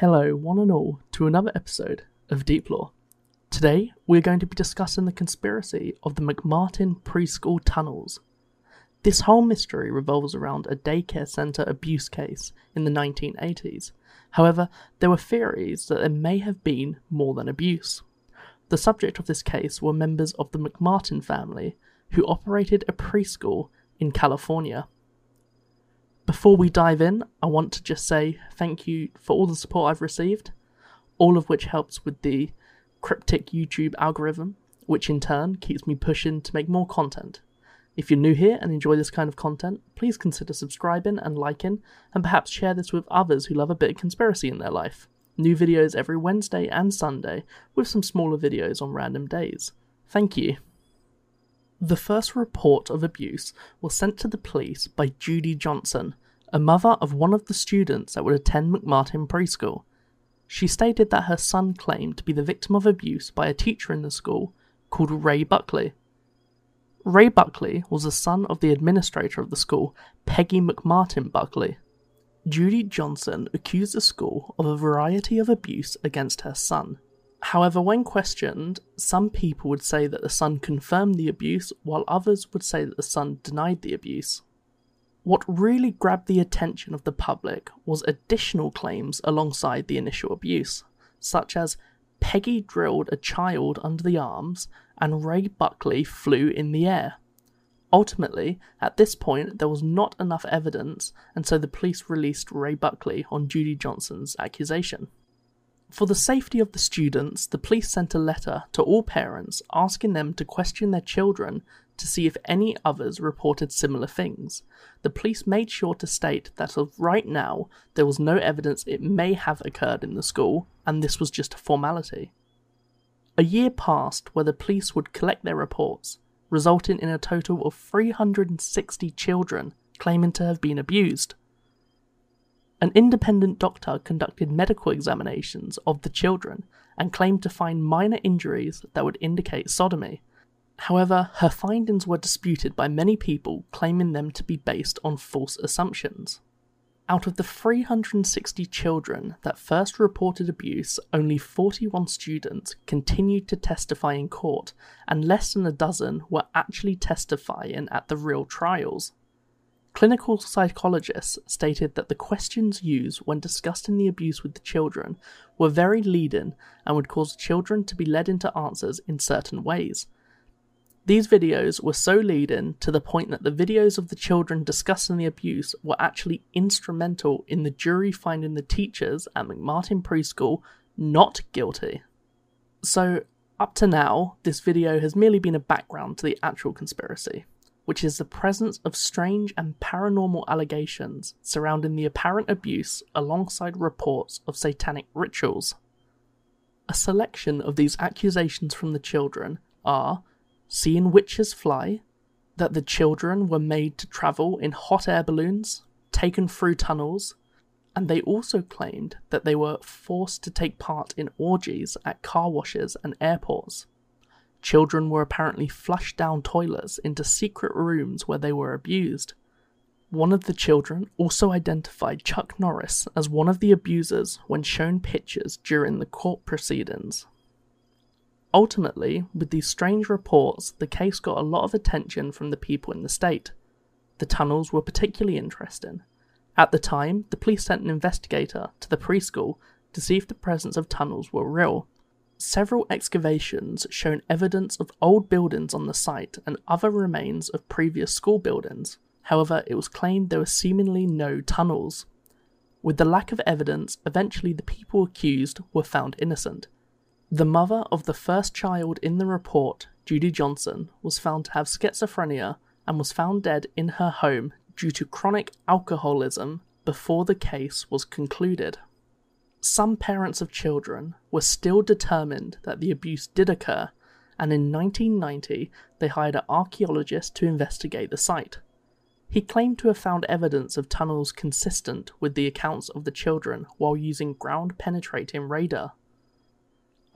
Hello, one and all, to another episode of Deep Lore. Today, we're going to be discussing the conspiracy of the McMartin preschool tunnels. This whole mystery revolves around a daycare centre abuse case in the 1980s. However, there were theories that there may have been more than abuse. The subject of this case were members of the McMartin family who operated a preschool in California. Before we dive in, I want to just say thank you for all the support I've received, all of which helps with the cryptic YouTube algorithm, which in turn keeps me pushing to make more content. If you're new here and enjoy this kind of content, please consider subscribing and liking, and perhaps share this with others who love a bit of conspiracy in their life. New videos every Wednesday and Sunday, with some smaller videos on random days. Thank you. The first report of abuse was sent to the police by Judy Johnson, a mother of one of the students that would attend McMartin Preschool. She stated that her son claimed to be the victim of abuse by a teacher in the school called Ray Buckley. Ray Buckley was the son of the administrator of the school, Peggy McMartin Buckley. Judy Johnson accused the school of a variety of abuse against her son. However, when questioned, some people would say that the son confirmed the abuse, while others would say that the son denied the abuse. What really grabbed the attention of the public was additional claims alongside the initial abuse, such as Peggy drilled a child under the arms and Ray Buckley flew in the air. Ultimately, at this point, there was not enough evidence, and so the police released Ray Buckley on Judy Johnson's accusation. For the safety of the students, the police sent a letter to all parents asking them to question their children to see if any others reported similar things. The police made sure to state that of right now there was no evidence it may have occurred in the school, and this was just a formality. A year passed where the police would collect their reports, resulting in a total of 360 children claiming to have been abused. An independent doctor conducted medical examinations of the children and claimed to find minor injuries that would indicate sodomy. However, her findings were disputed by many people, claiming them to be based on false assumptions. Out of the 360 children that first reported abuse, only 41 students continued to testify in court, and less than a dozen were actually testifying at the real trials. Clinical psychologists stated that the questions used when discussing the abuse with the children were very leading and would cause children to be led into answers in certain ways. These videos were so leading to the point that the videos of the children discussing the abuse were actually instrumental in the jury finding the teachers at McMartin Preschool not guilty. So, up to now, this video has merely been a background to the actual conspiracy which is the presence of strange and paranormal allegations surrounding the apparent abuse alongside reports of satanic rituals. A selection of these accusations from the children are seeing witches fly, that the children were made to travel in hot air balloons, taken through tunnels, and they also claimed that they were forced to take part in orgies at car washes and airports. Children were apparently flushed down toilets into secret rooms where they were abused. One of the children also identified Chuck Norris as one of the abusers when shown pictures during the court proceedings. Ultimately, with these strange reports, the case got a lot of attention from the people in the state. The tunnels were particularly interesting. At the time, the police sent an investigator to the preschool to see if the presence of tunnels were real. Several excavations shown evidence of old buildings on the site and other remains of previous school buildings. However, it was claimed there were seemingly no tunnels. With the lack of evidence, eventually the people accused were found innocent. The mother of the first child in the report, Judy Johnson, was found to have schizophrenia and was found dead in her home due to chronic alcoholism before the case was concluded some parents of children were still determined that the abuse did occur, and in 1990 they hired an archaeologist to investigate the site. He claimed to have found evidence of tunnels consistent with the accounts of the children while using ground penetrating radar.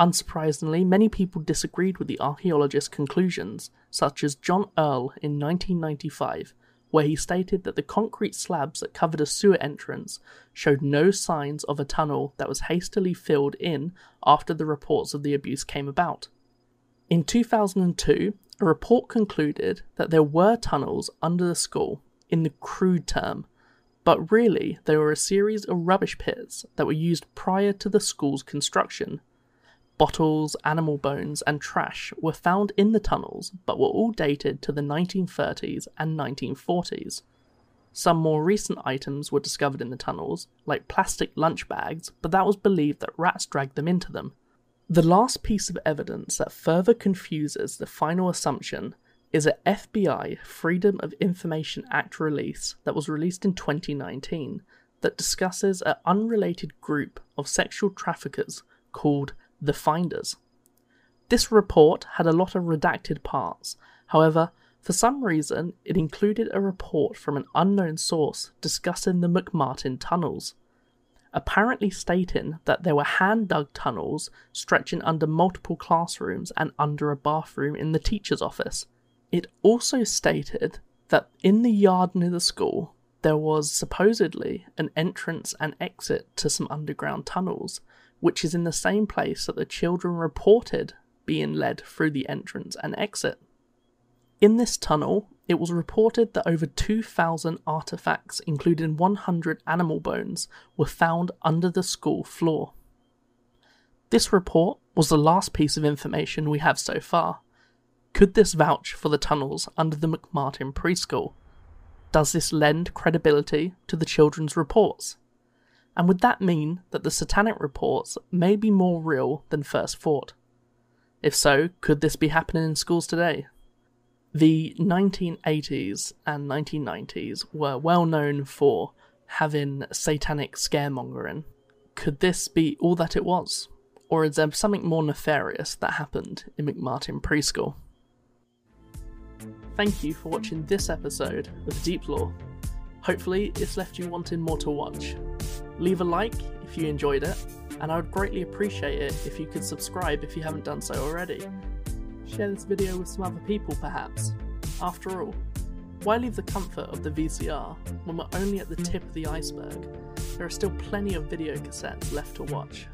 Unsurprisingly, many people disagreed with the archaeologist's conclusions, such as John Earle in 1995, where he stated that the concrete slabs that covered a sewer entrance showed no signs of a tunnel that was hastily filled in after the reports of the abuse came about. In 2002, a report concluded that there were tunnels under the school in the crude term, but really they were a series of rubbish pits that were used prior to the school's construction. Bottles, animal bones, and trash were found in the tunnels, but were all dated to the 1930s and 1940s. Some more recent items were discovered in the tunnels, like plastic lunch bags, but that was believed that rats dragged them into them. The last piece of evidence that further confuses the final assumption is a FBI Freedom of Information Act release that was released in 2019 that discusses an unrelated group of sexual traffickers called the Finders. This report had a lot of redacted parts, however, for some reason, it included a report from an unknown source discussing the McMartin tunnels, apparently stating that there were hand dug tunnels stretching under multiple classrooms and under a bathroom in the teacher's office. It also stated that in the yard near the school, there was supposedly an entrance and exit to some underground tunnels, which is in the same place that the children reported being led through the entrance and exit. In this tunnel, it was reported that over 2,000 artifacts, including 100 animal bones, were found under the school floor. This report was the last piece of information we have so far. Could this vouch for the tunnels under the McMartin preschool? Does this lend credibility to the children's reports? And would that mean that the satanic reports may be more real than first thought? If so, could this be happening in schools today? The 1980s and 1990s were well known for having satanic scaremongering. Could this be all that it was? Or is there something more nefarious that happened in McMartin Preschool? Thank you for watching this episode of Deep Lore. Hopefully, it's left you wanting more to watch. Leave a like if you enjoyed it, and I would greatly appreciate it if you could subscribe if you haven't done so already. Share this video with some other people perhaps. After all, why leave the comfort of the VCR when we're only at the tip of the iceberg? There are still plenty of video cassettes left to watch.